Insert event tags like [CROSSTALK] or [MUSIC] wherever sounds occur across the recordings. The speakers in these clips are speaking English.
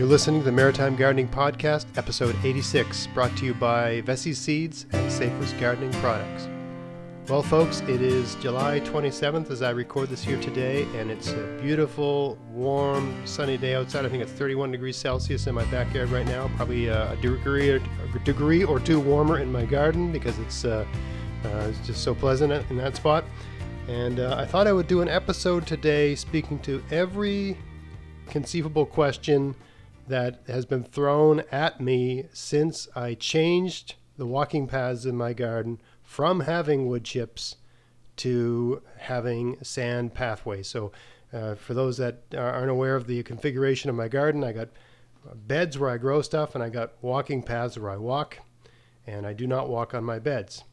You're listening to the Maritime Gardening Podcast, episode 86, brought to you by Veseys Seeds and Safer's Gardening Products. Well, folks, it is July 27th as I record this here today, and it's a beautiful, warm, sunny day outside. I think it's 31 degrees Celsius in my backyard right now. Probably a degree or, a degree or two warmer in my garden because it's, uh, uh, it's just so pleasant in that spot. And uh, I thought I would do an episode today speaking to every conceivable question that has been thrown at me since I changed the walking paths in my garden from having wood chips to having sand pathways. So, uh, for those that aren't aware of the configuration of my garden, I got beds where I grow stuff, and I got walking paths where I walk, and I do not walk on my beds.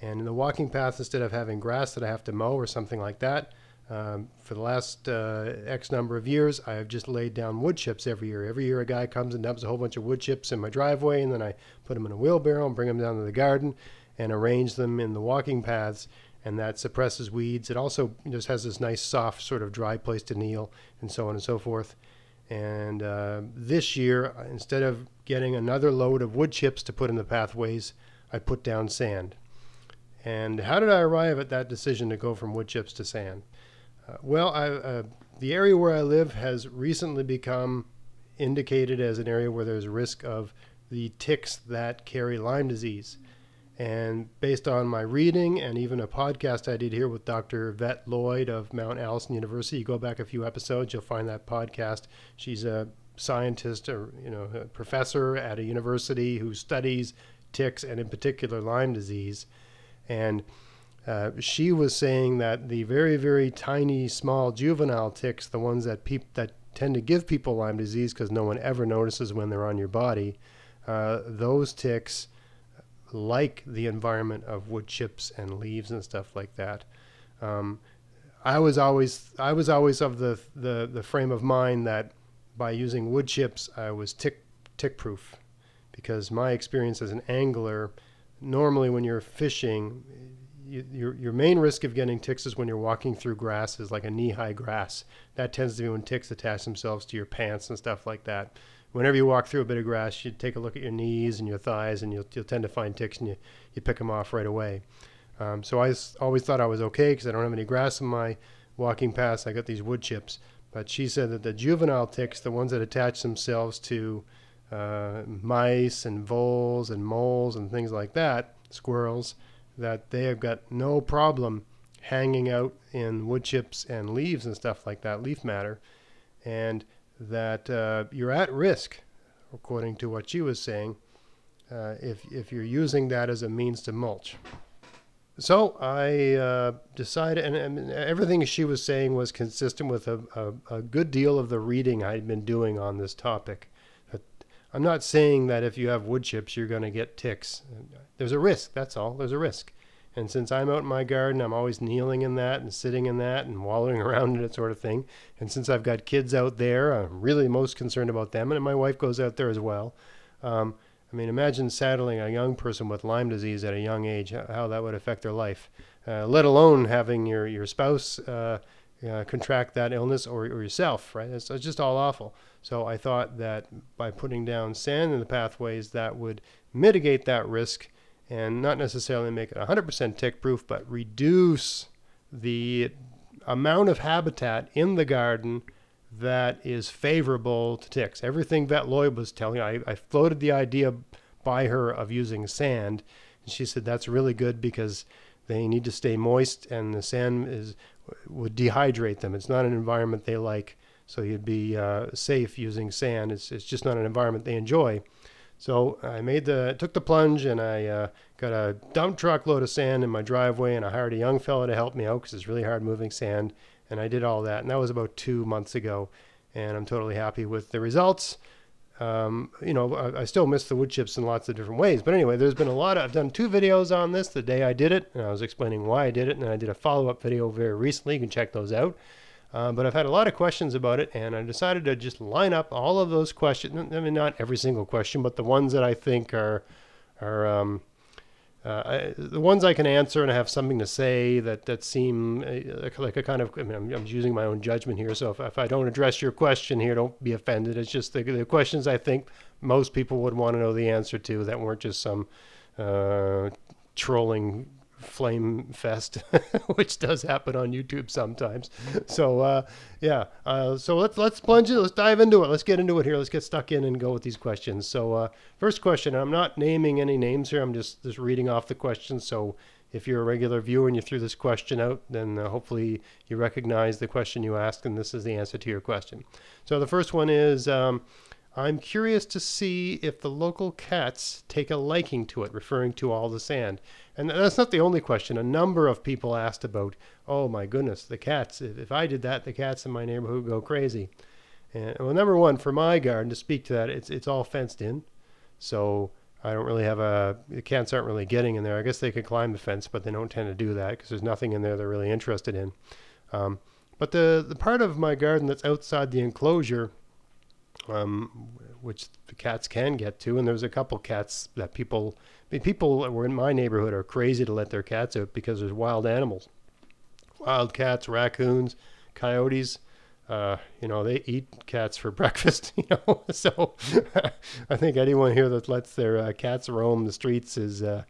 And in the walking paths, instead of having grass that I have to mow or something like that, um, for the last uh, X number of years, I have just laid down wood chips every year. Every year, a guy comes and dumps a whole bunch of wood chips in my driveway, and then I put them in a wheelbarrow and bring them down to the garden and arrange them in the walking paths. And that suppresses weeds. It also just has this nice, soft, sort of dry place to kneel, and so on and so forth. And uh, this year, instead of getting another load of wood chips to put in the pathways, I put down sand. And how did I arrive at that decision to go from wood chips to sand? Uh, well, I, uh, the area where I live has recently become indicated as an area where there's risk of the ticks that carry Lyme disease. And based on my reading and even a podcast I did here with Dr. Vett Lloyd of Mount Allison University, you go back a few episodes, you'll find that podcast. She's a scientist or you know a professor at a university who studies ticks and in particular Lyme disease. And uh, she was saying that the very, very tiny, small juvenile ticks, the ones that peop- that tend to give people Lyme disease because no one ever notices when they're on your body, uh, those ticks like the environment of wood chips and leaves and stuff like that. Um, I was always I was always of the, the the frame of mind that by using wood chips I was tick tick proof because my experience as an angler normally when you're fishing you, your your main risk of getting ticks is when you're walking through grass is like a knee high grass. That tends to be when ticks attach themselves to your pants and stuff like that. Whenever you walk through a bit of grass, you take a look at your knees and your thighs, and you'll, you'll tend to find ticks, and you, you pick them off right away. Um, so I always thought I was okay because I don't have any grass in my walking paths. I got these wood chips. But she said that the juvenile ticks, the ones that attach themselves to uh, mice and voles and moles and things like that, squirrels, that they have got no problem hanging out in wood chips and leaves and stuff like that, leaf matter, and that uh, you're at risk, according to what she was saying, uh, if, if you're using that as a means to mulch. So I uh, decided, and, and, everything she was saying was consistent with a, a, a good deal of the reading I'd been doing on this topic. I'm not saying that if you have wood chips, you're going to get ticks. There's a risk. That's all. There's a risk. And since I'm out in my garden, I'm always kneeling in that and sitting in that and wallowing [LAUGHS] around in it, sort of thing. And since I've got kids out there, I'm really most concerned about them. And my wife goes out there as well. Um, I mean, imagine saddling a young person with Lyme disease at a young age, how that would affect their life, uh, let alone having your, your spouse uh, uh, contract that illness or, or yourself, right? It's, it's, just all awful. So I thought that by putting down sand in the pathways, that would mitigate that risk and not necessarily make it 100% tick proof, but reduce the amount of habitat in the garden that is favorable to ticks. Everything Vett Lloyd was telling, I, I floated the idea by her of using sand, and she said that's really good because they need to stay moist, and the sand is would dehydrate them. It's not an environment they like, so you'd be uh, safe using sand. It's it's just not an environment they enjoy. So I made the took the plunge and I uh, got a dump truck load of sand in my driveway and I hired a young fellow to help me out because it's really hard moving sand and I did all that and that was about two months ago and I'm totally happy with the results. Um, you know, I, I, still miss the wood chips in lots of different ways. But anyway, there's been a lot of, I've done two videos on this the day I did it, and I was explaining why I did it, and then I did a follow up video very recently. You can check those out. Uh, but I've had a lot of questions about it, and I decided to just line up all of those questions. I mean, not every single question, but the ones that I think are are um, uh, I, the ones I can answer and I have something to say that that seem uh, like a kind of I mean, I'm, using my own judgment here. So if, if I don't address your question here, don't be offended. It's just the, the questions I think most people would want to know the answer to that weren't just some uh, trolling flame fest, [LAUGHS] which does happen on YouTube sometimes. So uh, yeah, uh, so let's let's plunge it. Let's dive into it. Let's get into it here. Let's get stuck in and go with these questions. So uh, first question. I'm not naming any names here. I'm just just reading off the questions. So if you're a regular viewer and you threw this question out, then uh, hopefully you recognize the question you asked, and this is the answer to your question. So the first one is. Um, I'm curious to see if the local cats take a liking to it, referring to all the sand. And that's not the only question. A number of people asked about, oh my goodness, the cats. If, I did that, the cats in my neighborhood would go crazy. And well, number one, for my garden, to speak to that, it's it's all fenced in, so I don't really have a. The cats aren't really getting in there. I guess they could climb the fence, but they don't tend to do that because there's nothing in there they're really interested in. Um, but the the part of my garden that's outside the enclosure, um, which the cats can get to, and there's a couple cats that people I mean, people that were in my neighborhood are crazy to let their cats out because there's wild animals, wild cats, raccoons, coyotes. Uh, you know, they eat cats for [LAUGHS] breakfast. You know, [LAUGHS] so [LAUGHS] I think anyone here that lets their uh, cats roam the streets is uh,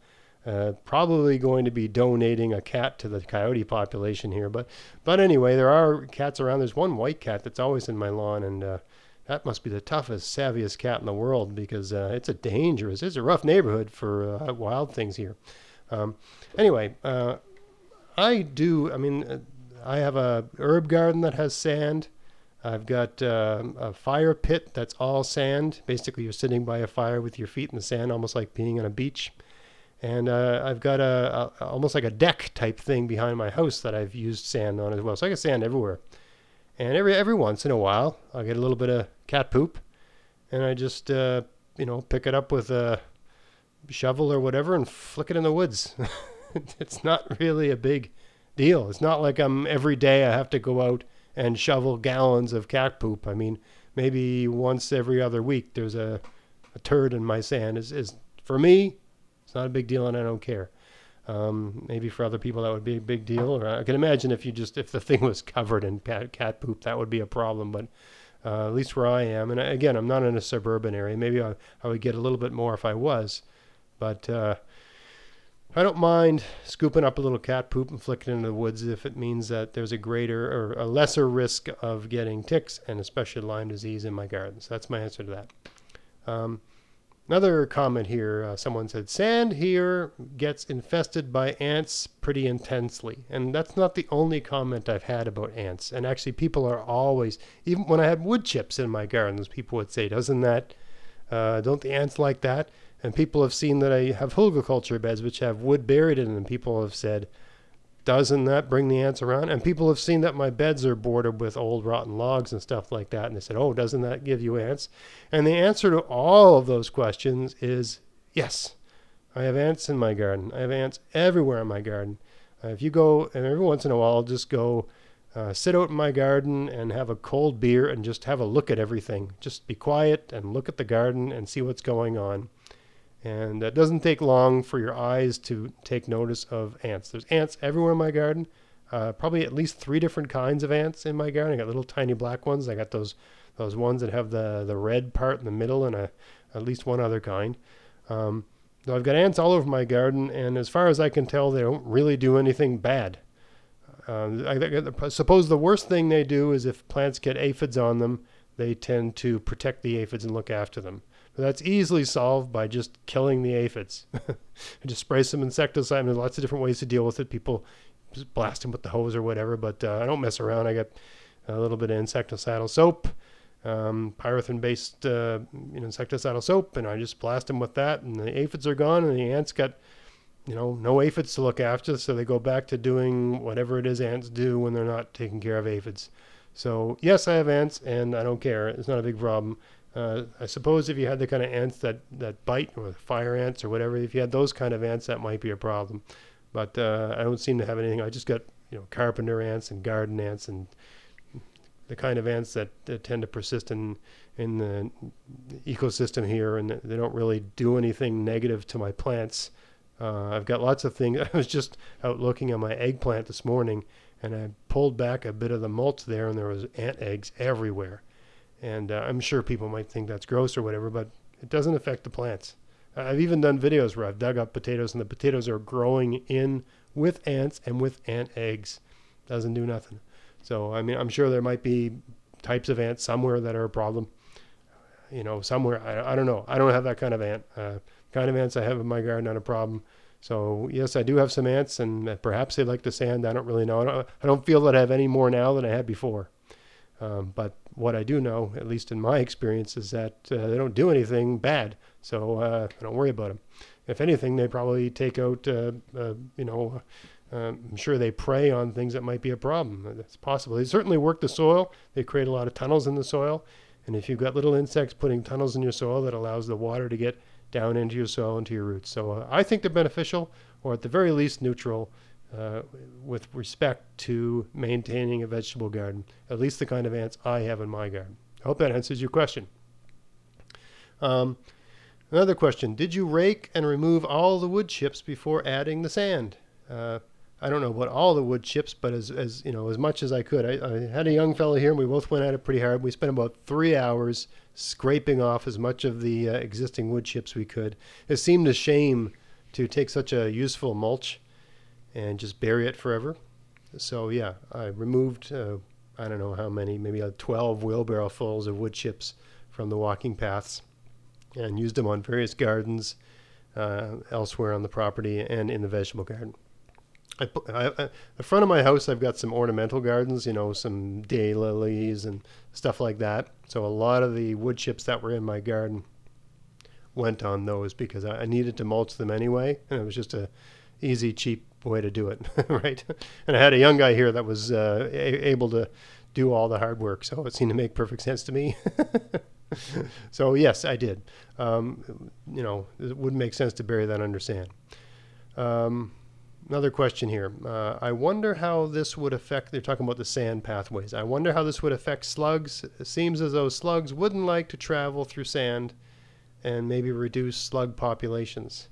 uh, probably going to be donating a cat to the coyote population here. But but anyway, there are cats around. There's one white cat that's always in my lawn, and uh, that must be the toughest, savviest cat in the world because uh, it's a dangerous, it's a rough neighborhood for uh, wild things here. Um, anyway, uh, I do. I mean, uh, I have a herb garden that has sand. I've got uh, a fire pit that's all sand. Basically, you're sitting by a fire with your feet in the sand, almost like being on a beach. And uh, I've got a, a, almost like a deck type thing behind my house that I've used sand on as well. So I got sand everywhere. And every every once in a while, I'll get a little bit of cat poop, and I just uh, you know pick it up with a shovel or whatever and flick it in the woods. [LAUGHS] it's not really a big deal. It's not like I'm every day I have to go out and shovel gallons of cat poop. I mean, maybe once every other week there's a, a turd in my sand. Is is for me, it's not a big deal, and I don't care. Um, maybe for other people that would be a big deal. Or I can imagine if you just if the thing was covered in cat, cat poop, that would be a problem. But uh, at least where I am, and again, I'm not in a suburban area. Maybe I, I would get a little bit more if I was, but uh, I don't mind scooping up a little cat poop and flicking it into the woods if it means that there's a greater or a lesser risk of getting ticks and especially Lyme disease in my gardens. So that's my answer to that. Um, Another comment here uh, someone said, Sand here gets infested by ants pretty intensely. And that's not the only comment I've had about ants. And actually, people are always, even when I had wood chips in my gardens, people would say, Doesn't that, uh, don't the ants like that? And people have seen that I have hugelkultur beds which have wood buried in them. People have said, doesn't that bring the ants around? And people have seen that my beds are bordered with old rotten logs and stuff like that. And they said, oh, doesn't that give you ants? And the answer to all of those questions is yes. I have ants in my garden. I have ants everywhere in my garden. Uh, if you go, and every once in a while, I'll just go uh, sit out in my garden and have a cold beer and just have a look at everything. Just be quiet and look at the garden and see what's going on. And it doesn't take long for your eyes to take notice of ants. There's ants everywhere in my garden. Uh, probably at least three different kinds of ants in my garden. I got little tiny black ones. I got those those ones that have the the red part in the middle, and a, at least one other kind. Um, so I've got ants all over my garden, and as far as I can tell, they don't really do anything bad. Uh, I, I suppose the worst thing they do is if plants get aphids on them, they tend to protect the aphids and look after them. That's easily solved by just killing the aphids. [LAUGHS] just spray some insecticide. There's lots of different ways to deal with it. People just blast them with the hose or whatever, but uh, I don't mess around. I got a little bit of insecticidal soap, um, pyrethrin-based uh, insecticidal soap, and I just blast them with that, and the aphids are gone, and the ants got you know no aphids to look after, so they go back to doing whatever it is ants do when they're not taking care of aphids. So yes, I have ants, and I don't care. It's not a big problem. Uh, I suppose if you had the kind of ants that, that bite, or fire ants or whatever, if you had those kind of ants, that might be a problem. But uh, I don't seem to have anything. I just got you know carpenter ants and garden ants and the kind of ants that, that tend to persist in in the ecosystem here, and they don't really do anything negative to my plants. Uh, I've got lots of things. [LAUGHS] I was just out looking at my eggplant this morning, and I pulled back a bit of the mulch there, and there was ant eggs everywhere. And uh, I'm sure people might think that's gross or whatever, but it doesn't affect the plants. I've even done videos where I've dug up potatoes, and the potatoes are growing in with ants and with ant eggs. Doesn't do nothing. So I mean, I'm sure there might be types of ants somewhere that are a problem. You know, somewhere I, I don't know. I don't have that kind of ant. Uh, kind of ants I have in my garden, not a problem. So yes, I do have some ants, and perhaps they like the sand. I don't really know. I don't, I don't feel that I have any more now than I had before. Um, but what I do know, at least in my experience, is that uh, they don't do anything bad. So uh, I don't worry about them. If anything, they probably take out, uh, uh you know, um, I'm sure they prey on things that might be a problem. That's possible. They certainly work the soil. They create a lot of tunnels in the soil. And if you've got little insects putting tunnels in your soil, that allows the water to get down into your soil, into your roots. So uh, I think they're beneficial, or at the very least neutral, uh, with respect to maintaining a vegetable garden. At least the kind of ants I have in my garden. I hope that answers your question. Um, another question: Did you rake and remove all the wood chips before adding the sand? Uh, I don't know about all the wood chips, but as, as you know, as much as I could. I, I, had a young fellow here, and we both went at it pretty hard. We spent about three hours scraping off as much of the uh, existing wood chips we could. It seemed a shame to take such a useful mulch and just bury it forever. So yeah, I removed uh, I don't know how many, maybe like 12 wheelbarrow fulls of wood chips from the walking paths, and used them on various gardens uh, elsewhere on the property and in the vegetable garden. I, I, the front of my house, I've got some ornamental gardens, you know, some daylilies and stuff like that. So a lot of the wood chips that were in my garden went on those because I, I needed to mulch them anyway, and it was just a easy, cheap way to do it, [LAUGHS] right? And I had a young guy here that was uh, a- able to do all the hard work, so it seemed to make perfect sense to me. [LAUGHS] so yes, I did. Um, you know, it wouldn't make sense to bury that under sand. Um, another question here. Uh, I wonder how this would affect. They're talking about the sand pathways. I wonder how this would affect slugs. It seems as though slugs wouldn't like to travel through sand, and maybe reduce slug populations.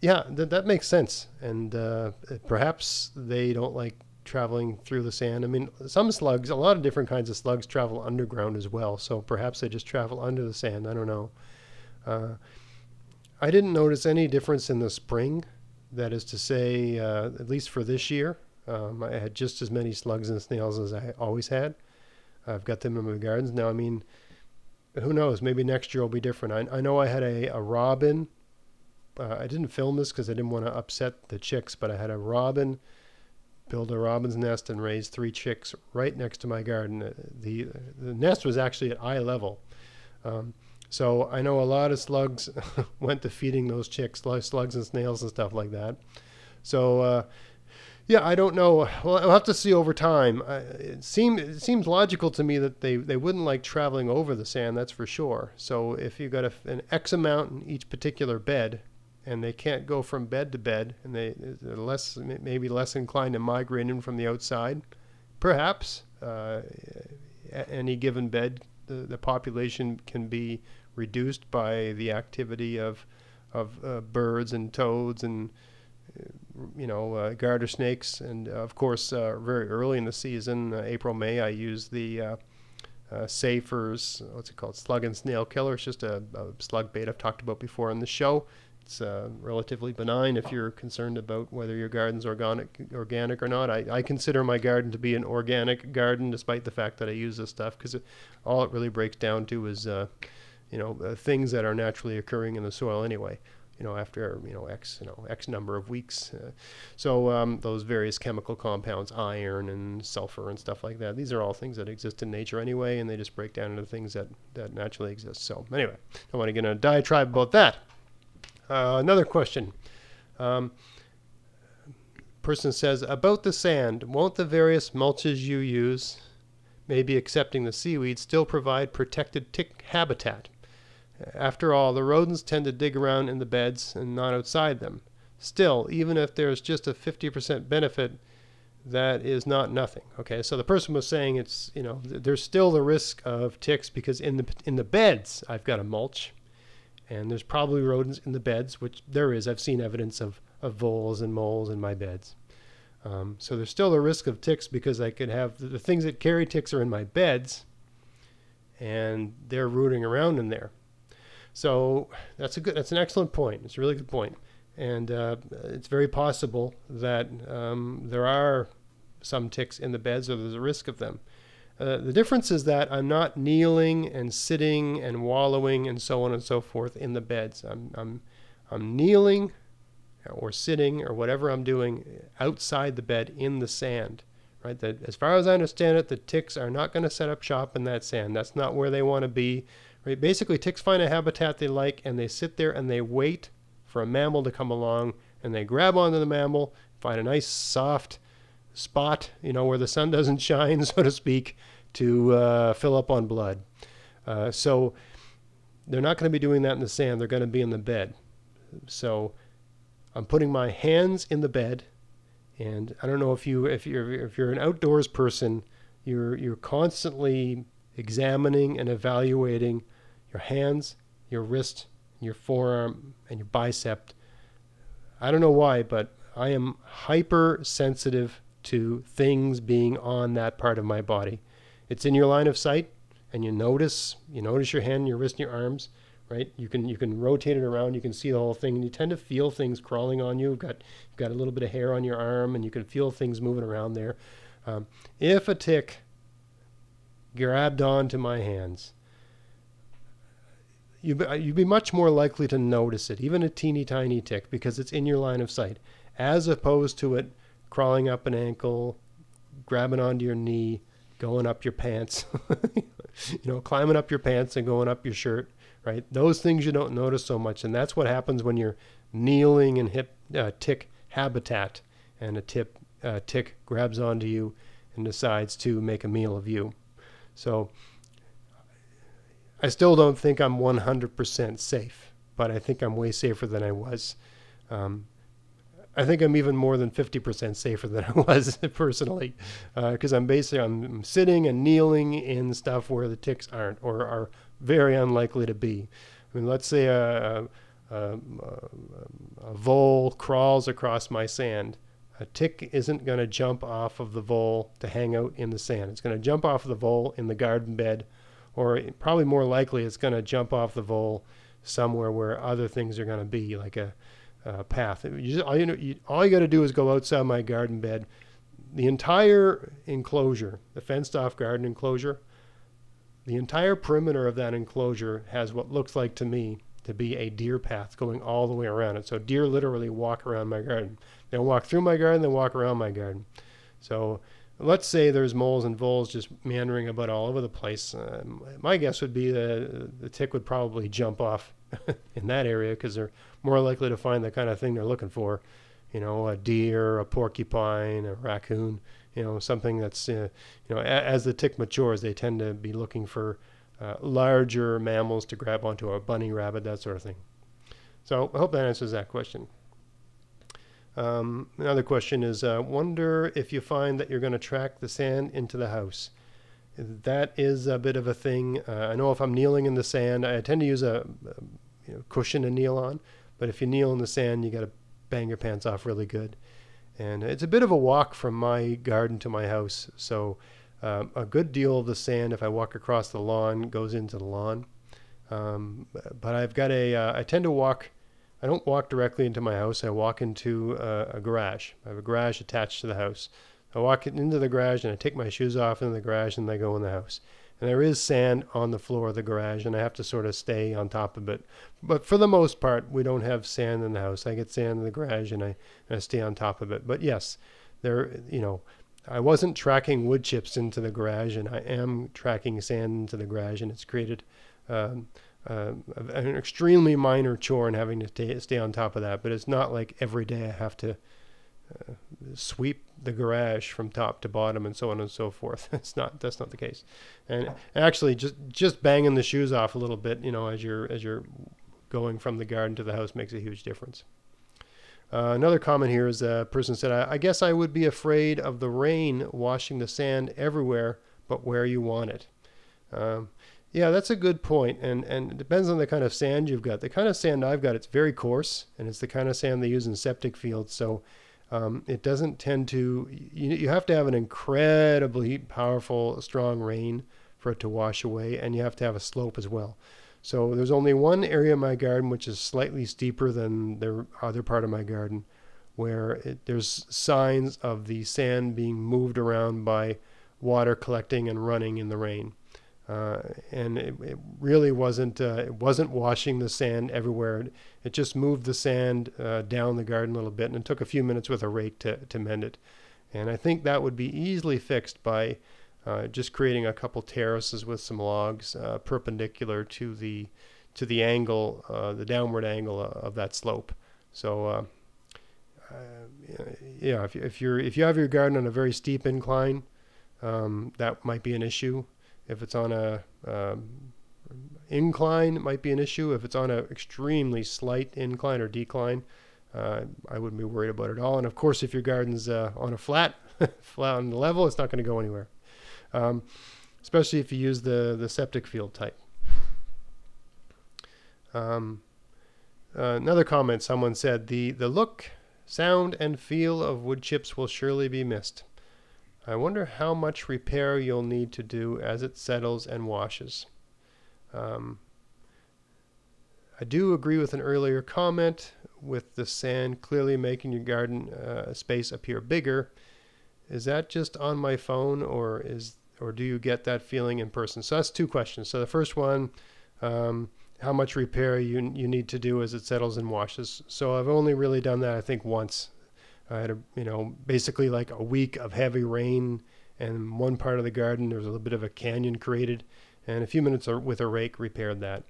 Yeah, th- that makes sense. And uh, perhaps they don't like traveling through the sand. I mean, some slugs, a lot of different kinds of slugs travel underground as well. So perhaps they just travel under the sand. I don't know. Uh, I didn't notice any difference in the spring that is to say, uh, at least for this year, um, I had just as many slugs and snails as I always had. I've got them in my gardens now. I mean, who knows? Maybe next year will be different. I, I know I had a, a robin. Uh, I didn't film this because I didn't want to upset the chicks, but I had a robin build a robin's nest and raise three chicks right next to my garden. Uh, the the nest was actually at eye level. Um, so I know a lot of slugs [LAUGHS] went to feeding those chicks, slugs and snails and stuff like that. So uh, yeah, I don't know. Well, I'll have to see over time. It seems it seems logical to me that they, they wouldn't like traveling over the sand. That's for sure. So if you've got a, an X amount in each particular bed, and they can't go from bed to bed, and they, they're less maybe less inclined to migrate in from the outside, perhaps uh, any given bed the, the population can be reduced by the activity of of uh, birds and toads and you know uh, garter snakes. And uh, of course uh, very early in the season uh, April May I use the uh, Safer's what's it called slug and snail killer. It's just a, a, slug bait I've talked about before on the show it's relatively benign if you're concerned about whether your garden's organic organic or not I, I consider my garden to be an organic garden despite the fact that I use this stuff because all it really breaks down to is you know, uh, things that are naturally occurring in the soil anyway. You know, after you know x you know x number of weeks. Uh, so um, those various chemical compounds, iron and sulfur and stuff like that. These are all things that exist in nature anyway, and they just break down into things that that naturally exist. So anyway, I want to get in a diatribe about that. Uh, another question. Um, person says about the sand. Won't the various mulches you use, maybe excepting the seaweed, still provide protected tick habitat? After all, the rodents tend to dig around in the beds and not outside them. Still, even if there's just a 50% benefit, that is not nothing. Okay, so the person was saying it's you know there's still the risk of ticks because in the in the beds I've got a mulch, And there's probably rodents in the beds, which there is. I've seen evidence of, of voles and moles in my beds. Um, so there's still a risk of ticks because I could have the, the things that carry ticks are in my beds, and they're rooting around in there. So that's a good. That's an excellent point. It's a really good point, and uh, it's very possible that um, there are some ticks in the beds, or there's a risk of them. Uh, the difference is that I'm not kneeling and sitting and wallowing and so on and so forth in the beds. I'm, I'm, I'm kneeling or sitting or whatever I'm doing outside the bed in the sand. Right? That, as far as I understand it, the ticks are not going to set up shop in that sand. That's not where they want to be. Right? Basically, ticks find a habitat they like and they sit there and they wait for a mammal to come along and they grab onto the mammal, find a nice soft spot, you know, where the sun doesn't shine, [LAUGHS] so to speak, to uh, fill up on blood. Uh, so they're not going to be doing that in the sand. They're going to be in the bed. So I'm putting my hands in the bed, and I don't know if you if you're if you're an outdoors person, you're you're constantly examining and evaluating your hands, your wrist, your forearm, and your bicep. I don't know why, but I am hypersensitive to things being on that part of my body. It's in your line of sight, and you notice you notice your hand, your wrist, your arms. Right? You can you can rotate it around. You can see the whole thing, and you tend to feel things crawling on you. You've got you've got a little bit of hair on your arm, and you can feel things moving around there. Um, if a tick grabbed onto my hands, you'd be, you'd be much more likely to notice it, even a teeny tiny tick, because it's in your line of sight, as opposed to it crawling up an ankle, grabbing onto your knee, going up your pants, [LAUGHS] you know, climbing up your pants and going up your shirt, right? Those things you don't notice so much. And that's what happens when you're kneeling in hip, uh, tick habitat and a tip, uh, tick grabs onto you and decides to make a meal of you. So I still don't think I'm 100% safe, but I think I'm way safer than I was. Um, I think I'm even more than 50% safer than [LAUGHS] I was personally, because uh, I'm basically I'm sitting and kneeling in stuff where the ticks aren't or are very unlikely to be. I mean, let's say a, a, a, a vole crawls across my sand. A tick isn't going to jump off of the vole to hang out in the sand. It's going to jump off of the vole in the garden bed, or probably more likely, it's going to jump off the vole somewhere where other things are going to be, like a uh, path. You just, all you, know, you, you got to do is go outside my garden bed. The entire enclosure, the fenced off garden enclosure, the entire perimeter of that enclosure has what looks like to me to be a deer path going all the way around it. So deer literally walk around my garden. They walk through my garden, they walk around my garden. So let's say there's moles and voles just meandering about all over the place. Uh, my guess would be the the tick would probably jump off [LAUGHS] in that area because they're more likely to find the kind of thing they're looking for. You know, a deer, a porcupine, a raccoon. You know, something that's uh, you know a, as the tick matures, they tend to be looking for uh, larger mammals to grab onto, a bunny rabbit, that sort of thing. So I hope that answers that question. Um, another question is uh, wonder if you find that you're going to track the sand into the house. That is a bit of a thing. Uh, I know if I'm kneeling in the sand, I tend to use a, a you know, cushion to kneel on. But if you kneel in the sand, you got to bang your pants off really good. And it's a bit of a walk from my garden to my house. So um, a good deal of the sand, if I walk across the lawn, goes into the lawn. Um, but I've got a. Uh, I tend to walk. I don't walk directly into my house. I walk into a, a garage. I have a garage attached to the house. I walk into the garage and I take my shoes off in the garage and I go in the house and there is sand on the floor of the garage, and I have to sort of stay on top of it. But for the most part, we don't have sand in the house. I get sand in the garage, and I, and I stay on top of it. But yes, there, you know, I wasn't tracking wood chips into the garage, and I am tracking sand into the garage, and it's created um, uh, an extremely minor chore in having to stay, stay on top of that. But it's not like every day I have to uh, sweep the garage from top to bottom and so on and so forth. [LAUGHS] It's not that's not the case. And actually just just banging the shoes off a little bit, you know, as you're as you're going from the garden to the house makes a huge difference. Uh, another comment here is a person said, I, I guess I would be afraid of the rain washing the sand everywhere but where you want it. Um, Yeah, that's a good point, and and it depends on the kind of sand you've got. The kind of sand I've got, it's very coarse, and it's the kind of sand they use in septic fields. So um, it doesn't tend to. You, you have to have an incredibly powerful, strong rain for it to wash away, and you have to have a slope as well. So there's only one area of my garden which is slightly steeper than the other part of my garden, where it, there's signs of the sand being moved around by water collecting and running in the rain. Uh, and it, it, really wasn't uh, it wasn't washing the sand everywhere. It just moved the sand uh, down the garden a little bit, and it took a few minutes with a rake to, to mend it. And I think that would be easily fixed by uh, just creating a couple terraces with some logs uh, perpendicular to the to the angle, uh, the downward angle of that slope. So. yeah, if, if you're if you have your garden on a very steep incline, um, that might be an issue. If it's on a um, incline, might be an issue. If it's on an extremely slight incline or decline, uh, I wouldn't be worried about it at all. And of course, if your garden's uh, on a flat, [LAUGHS] flat on the level, it's not going to go anywhere. Um, especially if you use the the septic field type. Um, uh, another comment someone said the the look, sound, and feel of wood chips will surely be missed. I wonder how much repair you'll need to do as it settles and washes. Um, I do agree with an earlier comment with the sand clearly making your garden uh, space appear bigger. Is that just on my phone or is or do you get that feeling in person? So that's two questions. So the first one, um, how much repair you you need to do as it settles and washes. So I've only really done that I think once I had a, you know, basically like a week of heavy rain, and one part of the garden there was a little bit of a canyon created, and a few minutes with a rake repaired that.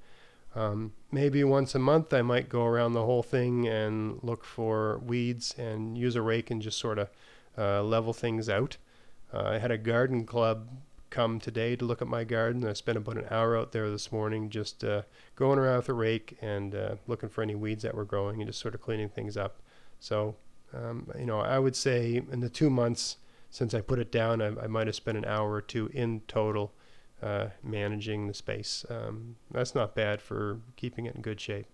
Um, maybe once a month I might go around the whole thing and look for weeds and use a rake and just sort of uh, level things out. Uh, I had a garden club come today to look at my garden. I spent about an hour out there this morning just uh, going around with a rake and uh, looking for any weeds that were growing and just sort of cleaning things up. So um, you know, I would say in the two months since I put it down, I, I might have spent an hour or two in total uh, managing the space. Um, that's not bad for keeping it in good shape.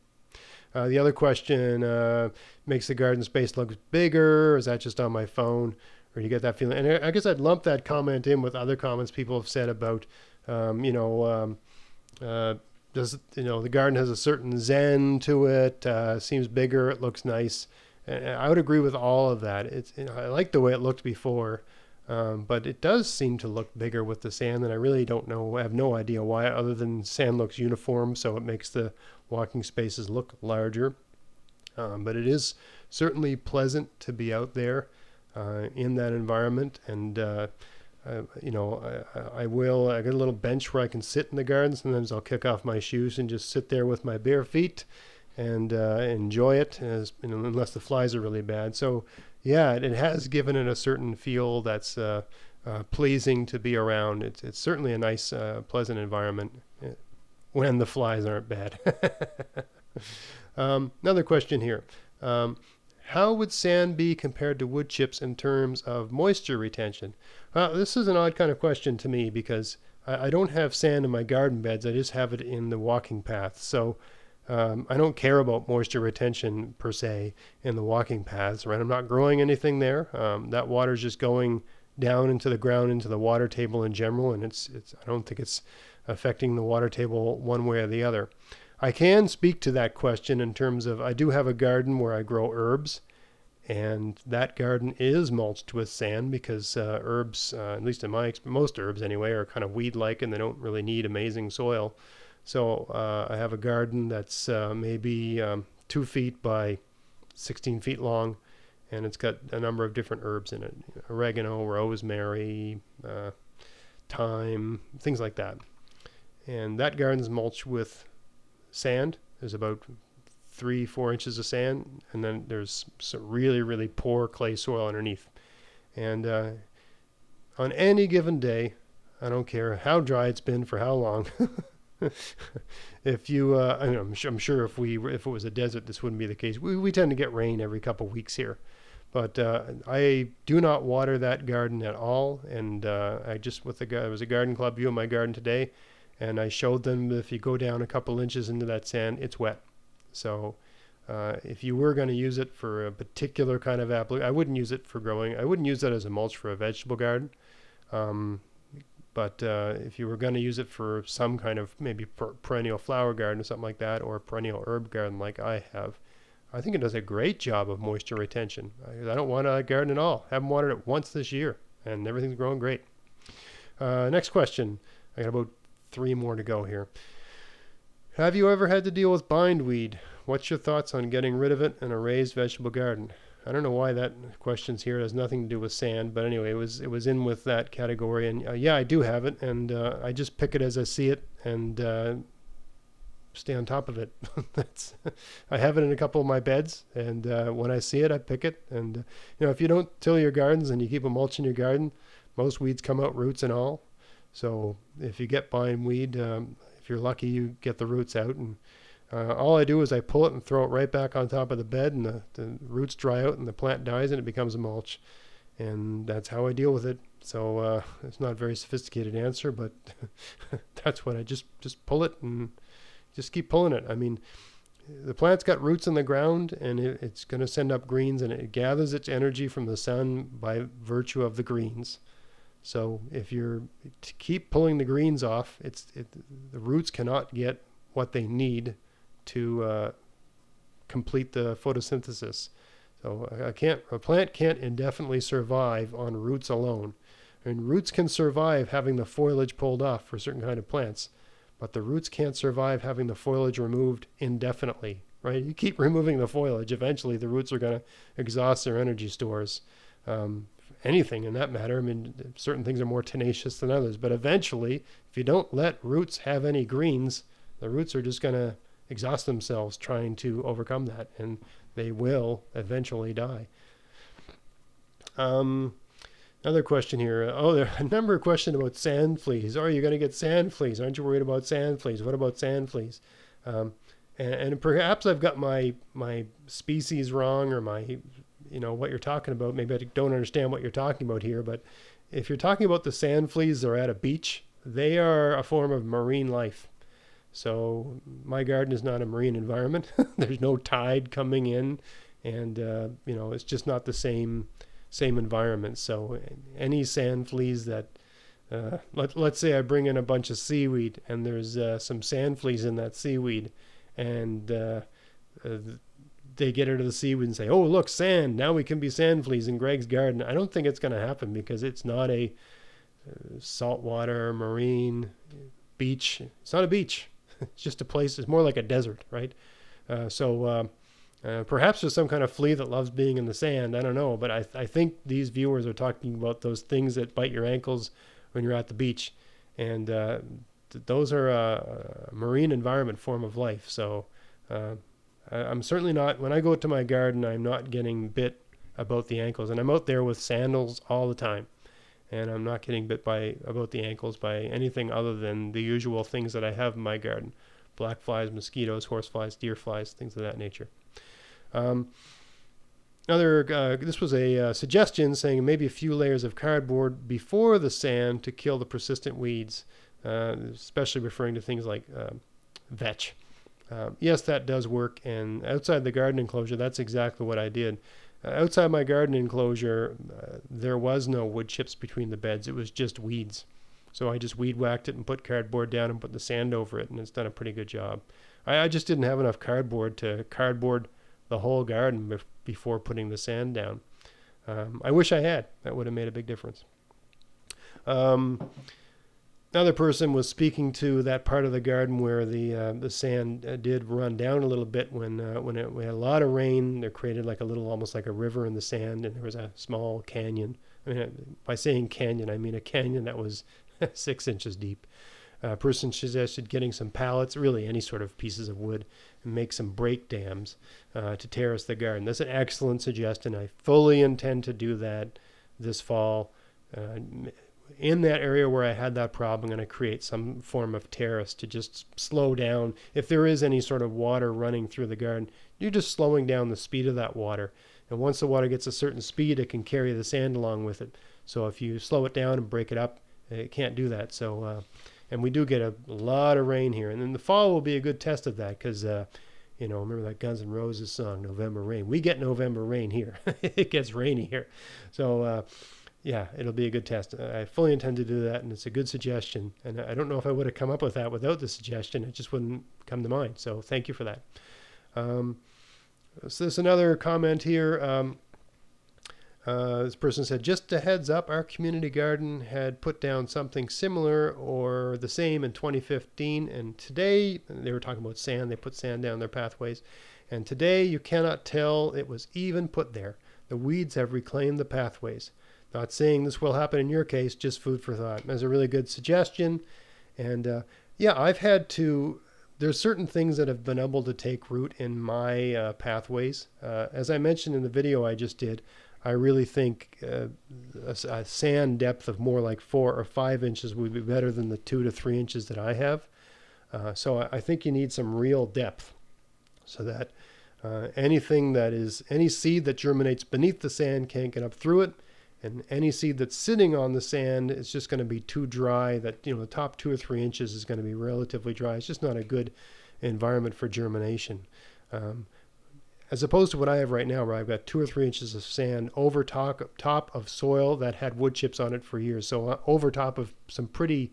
Uh, the other question uh, makes the garden space look bigger. Is that just on my phone, or do you get that feeling? And I guess I'd lump that comment in with other comments people have said about, um, you know, um, uh, does you know the garden has a certain zen to it? Uh, seems bigger. It looks nice. And I would agree with all of that. It's you know, I like the way it looked before, um, but it does seem to look bigger with the sand, and I really don't know. I have no idea why, other than sand looks uniform, so it makes the walking spaces look larger. Um, but it is certainly pleasant to be out there uh, in that environment, and uh, uh, you know, I, I, will. I got a little bench where I can sit in the garden. Sometimes I'll kick off my shoes and just sit there with my bare feet and uh, enjoy it as, you know, unless the flies are really bad. So yeah, it, has given it a certain feel that's uh, uh, pleasing to be around. It's, it's certainly a nice, uh, pleasant environment uh, when the flies aren't bad. [LAUGHS] um, another question here. Um, how would sand be compared to wood chips in terms of moisture retention? Well, this is an odd kind of question to me because I, I don't have sand in my garden beds. I just have it in the walking path. So um, I don't care about moisture retention per se in the walking paths, right? I'm not growing anything there. Um, that water's just going down into the ground, into the water table in general, and it's, it's, I don't think it's affecting the water table one way or the other. I can speak to that question in terms of I do have a garden where I grow herbs, and that garden is mulched with sand because uh, herbs, uh, at least in my most herbs anyway, are kind of weed-like and they don't really need amazing soil. So uh, I have a garden that's uh, maybe um, two feet by 16 feet long, and it's got a number of different herbs in it oregano, rosemary, uh, thyme, things like that. And that garden's mulched with sand. There's about three, four inches of sand, and then there's some really, really poor clay soil underneath. And uh, on any given day, I don't care how dry it's been for how long. [LAUGHS] [LAUGHS] if you, uh, I am sure, I'm sure if we if it was a desert, this wouldn't be the case. We we tend to get rain every couple weeks here, but uh, I do not water that garden at all. And uh, I just with the guy, there was a garden club view of my garden today, and I showed them that if you go down a couple inches into that sand, it's wet. So uh, if you were going to use it for a particular kind of apple, I wouldn't use it for growing. I wouldn't use it as a mulch for a vegetable garden. Um, but uh, if you were going to use it for some kind of maybe per- perennial flower garden or something like that, or perennial herb garden like I have, I think it does a great job of moisture retention. I, I don't want a garden at all. Haven't watered it once this year, and everything's growing great. Uh, next question. I got about three more to go here. Have you ever had to deal with bindweed? What's your thoughts on getting rid of it in a raised vegetable garden? I don't know why that question's here. It has nothing to do with sand, but anyway, it was it was in with that category. And uh, yeah, I do have it, and uh, I just pick it as I see it and uh, stay on top of it. [LAUGHS] That's I have it in a couple of my beds, and uh, when I see it, I pick it. And uh, you know, if you don't till your gardens and you keep a mulch in your garden, most weeds come out roots and all. So if you get bindweed, um, if you're lucky, you get the roots out and uh, all I do is I pull it and throw it right back on top of the bed, and the, the roots dry out, and the plant dies, and it becomes a mulch. And that's how I deal with it. So uh, it's not a very sophisticated answer, but [LAUGHS] that's what I just just pull it and just keep pulling it. I mean, the plant's got roots in the ground, and it, it's going to send up greens, and it gathers its energy from the sun by virtue of the greens. So if you're to keep pulling the greens off, it's it, the roots cannot get what they need to uh, complete the photosynthesis. So I can't, a plant can't indefinitely survive on roots alone. And roots can survive having the foliage pulled off for certain kind of plants, but the roots can't survive having the foliage removed indefinitely. Right? You keep removing the foliage, eventually the roots are going to exhaust their energy stores. Um, anything in that matter. I mean, certain things are more tenacious than others, but eventually, if you don't let roots have any greens, the roots are just going to exhaust themselves trying to overcome that, and they will eventually die. Um, another question here. Oh, there are a number of questions about sand fleas. Are you're going to get sand fleas. Aren't you worried about sand fleas? What about sand fleas? Um, and, and, perhaps I've got my my species wrong or my you know what you're talking about. Maybe I don't understand what you're talking about here. But if you're talking about the sand fleas that are at a beach, they are a form of marine life. So my garden is not a marine environment. [LAUGHS] There's no tide coming in, and uh, you know it's just not the same same environment. So any sand fleas that uh, let let's say I bring in a bunch of seaweed and there's uh, some sand fleas in that seaweed, and uh, uh, they get into the seaweed and say, "Oh, look, sand! Now we can be sand fleas in Greg's garden." I don't think it's going to happen because it's not a uh, saltwater marine beach. It's not a beach it's just a place. It's more like a desert, right? Uh, so uh, uh, perhaps there's some kind of flea that loves being in the sand. I don't know, but I, I think these viewers are talking about those things that bite your ankles when you're at the beach, and uh, th- those are a, marine environment form of life. So uh, I, I'm certainly not. When I go to my garden, I'm not getting bit about the ankles, and I'm out there with sandals all the time and I'm not getting bit by about the ankles by anything other than the usual things that I have in my garden: black flies, mosquitoes, horse flies, deer flies, things of that nature. Um, Another, uh, this was a uh, suggestion saying maybe a few layers of cardboard before the sand to kill the persistent weeds, uh, especially referring to things like um, vetch. Um, yes, that does work, and outside the garden enclosure, that's exactly what I did. Uh, outside my garden enclosure, uh, there was no wood chips between the beds. It was just weeds. So I just weed whacked it and put cardboard down and put the sand over it, and it's done a pretty good job. I, I just didn't have enough cardboard to cardboard the whole garden bef- before putting the sand down. Um, I wish I had. That would have made a big difference. Um, Another person was speaking to that part of the garden where the uh, the sand uh, did run down a little bit when uh, when it, we had a lot of rain. There created like a little, almost like a river in the sand, and there was a small canyon. I mean, by saying canyon, I mean a canyon that was [LAUGHS] six inches deep. A person suggested getting some pallets, really any sort of pieces of wood, and make some break dams uh, to terrace the garden. That's an excellent suggestion. I fully intend to do that this fall. Uh, in that area where I had that problem, I'm going to create some form of terrace to just slow down. If there is any sort of water running through the garden, you're just slowing down the speed of that water. And once the water gets a certain speed, it can carry the sand along with it. So if you slow it down and break it up, it can't do that. So uh, and we do get a lot of rain here. And then the fall will be a good test of that because, uh, you know, remember that Guns N' Roses song, November Rain? We get November rain here. [LAUGHS] it gets rainy here. So, uh, yeah, it'll be a good test. I fully intend to do that, and it's a good suggestion. And I don't know if I would have come up with that without the suggestion. It just wouldn't come to mind. So, thank you for that. Um, so, there's another comment here. Um, uh, this person said, just a heads up, our community garden had put down something similar or the same in 2015. And today, they were talking about sand, they put sand down their pathways. And today, you cannot tell it was even put there. The weeds have reclaimed the pathways. Not saying this will happen in your case, just food for thought. That's a really good suggestion. And uh, yeah, I've had to there's certain things that have been able to take root in my uh, pathways. Uh, as I mentioned in the video I just did, I really think uh, a, a, sand depth of more like four or five inches would be better than the two to three inches that I have. Uh, so I, I, think you need some real depth so that uh, anything that is, any seed that germinates beneath the sand can't get up through it. And any seed that's sitting on the sand is just going to be too dry that, you know, the top two or three inches is going to be relatively dry. It's just not a good environment for germination. Um, as opposed to what I have right now, where I've got two or three inches of sand over top, top of soil that had wood chips on it for years. So uh, over top of some pretty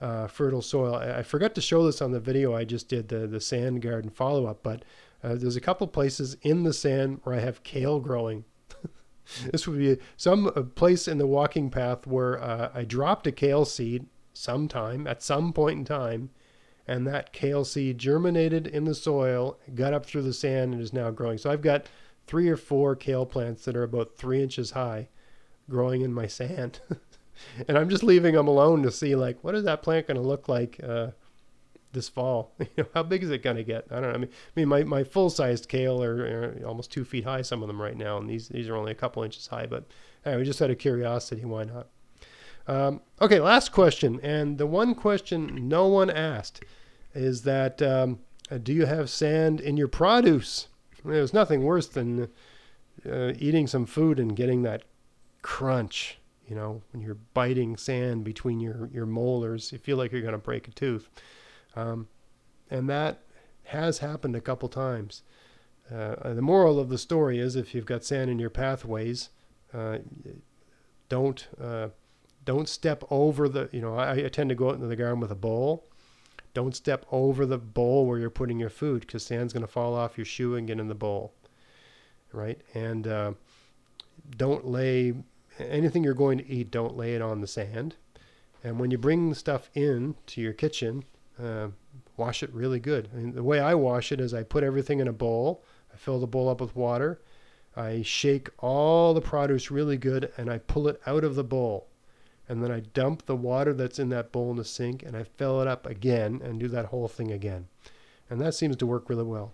uh, fertile soil. I, I, forgot to show this on the video I just did, the, the sand garden follow up, but uh, there's a couple places in the sand where I have kale growing. [LAUGHS] this would be some place in the walking path where uh, I dropped a kale seed sometime at some point in time and that kale seed germinated in the soil, got up through the sand, and is now growing. So I've got three or four kale plants that are about three inches high growing in my sand. [LAUGHS] and I'm just leaving them alone to see, like, what is that plant going to look like uh, this fall? [LAUGHS] you know, how big is it going to get? I don't know. I mean, I mean my, my full sized kale are, are, almost two feet high, some of them right now, and these, these are only a couple inches high. But anyway, just out of curiosity, why not? Um, okay, last question, and the one question no one asked is that um, uh, do you have sand in your produce? There's nothing worse than uh, eating some food and getting that crunch. You know, when you're biting sand between your, your molars, you feel like you're going to break a tooth. Um, and that has happened a couple times. Uh, the moral of the story is if you've got sand in your pathways, uh, don't uh, don't step over the, you know, I, I, tend to go out into the garden with a bowl. Don't step over the bowl where you're putting your food because sand's going to fall off your shoe and get in the bowl. Right? And uh, don't lay anything you're going to eat, don't lay it on the sand. And when you bring stuff in to your kitchen, uh, wash it really good. I mean, the way I wash it is I put everything in a bowl, I fill the bowl up with water, I shake all the produce really good, and I pull it out of the bowl and then I dump the water that's in that bowl in the sink and I fill it up again and do that whole thing again. And that seems to work really well.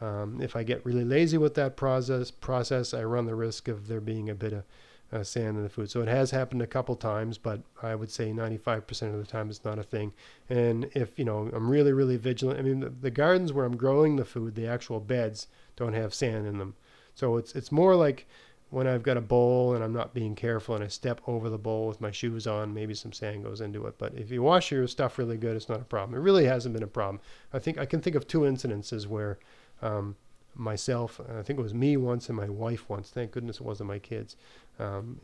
Um, if I get really lazy with that process, process, I run the risk of there being a bit of uh, sand in the food. So it has happened a couple times, but I would say 95% of the time it's not a thing. And if you know, I'm really, really vigilant. I mean, the, the gardens where I'm growing the food, the actual beds don't have sand in them. So it's it's more like when I've got a bowl and I'm not being careful and I step over the bowl with my shoes on, maybe some sand goes into it. But if you wash your stuff really good, it's not a problem. It really hasn't been a problem. I think I can think of two incidences where um, myself, I think it was me once and my wife once. Thank goodness it wasn't my kids. Um,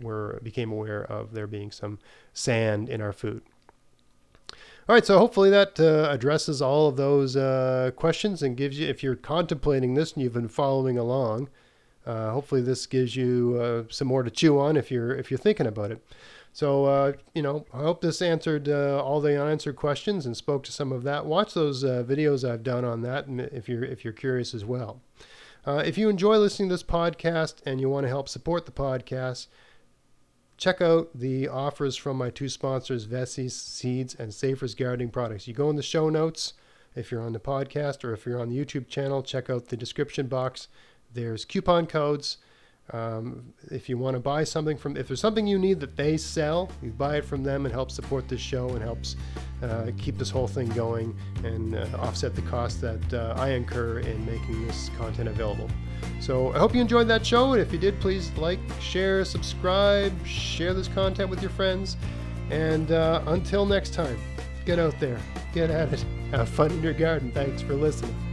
were became aware of there being some sand in our food. All right, so hopefully that uh, addresses all of those uh, questions and gives you, if you're contemplating this and you've been following along, uh, hopefully, this gives you uh, some more to chew on if you're if you're thinking about it. So, uh, you know, I hope this answered uh, all the unanswered questions and spoke to some of that. Watch those videos I've done on that, if you're if you're curious as well. Uh, if you enjoy listening to this podcast and you want to help support the podcast, check out the offers from my two sponsors, Veseys Seeds and Safer's Gardening Products. You go in the show notes if you're on the podcast or if you're on the YouTube channel, check out the description box there's coupon codes. Um, if you want to buy something from, if there's something you need that they sell, you buy it from them and help support this show and helps uh, keep this whole thing going and uh, offset the cost that uh, I incur in making this content available. So I hope you enjoyed that show, and if you did, please like, share, subscribe, share this content with your friends. And uh, until next time, get out there, get at it, have fun in your garden. Thanks for listening.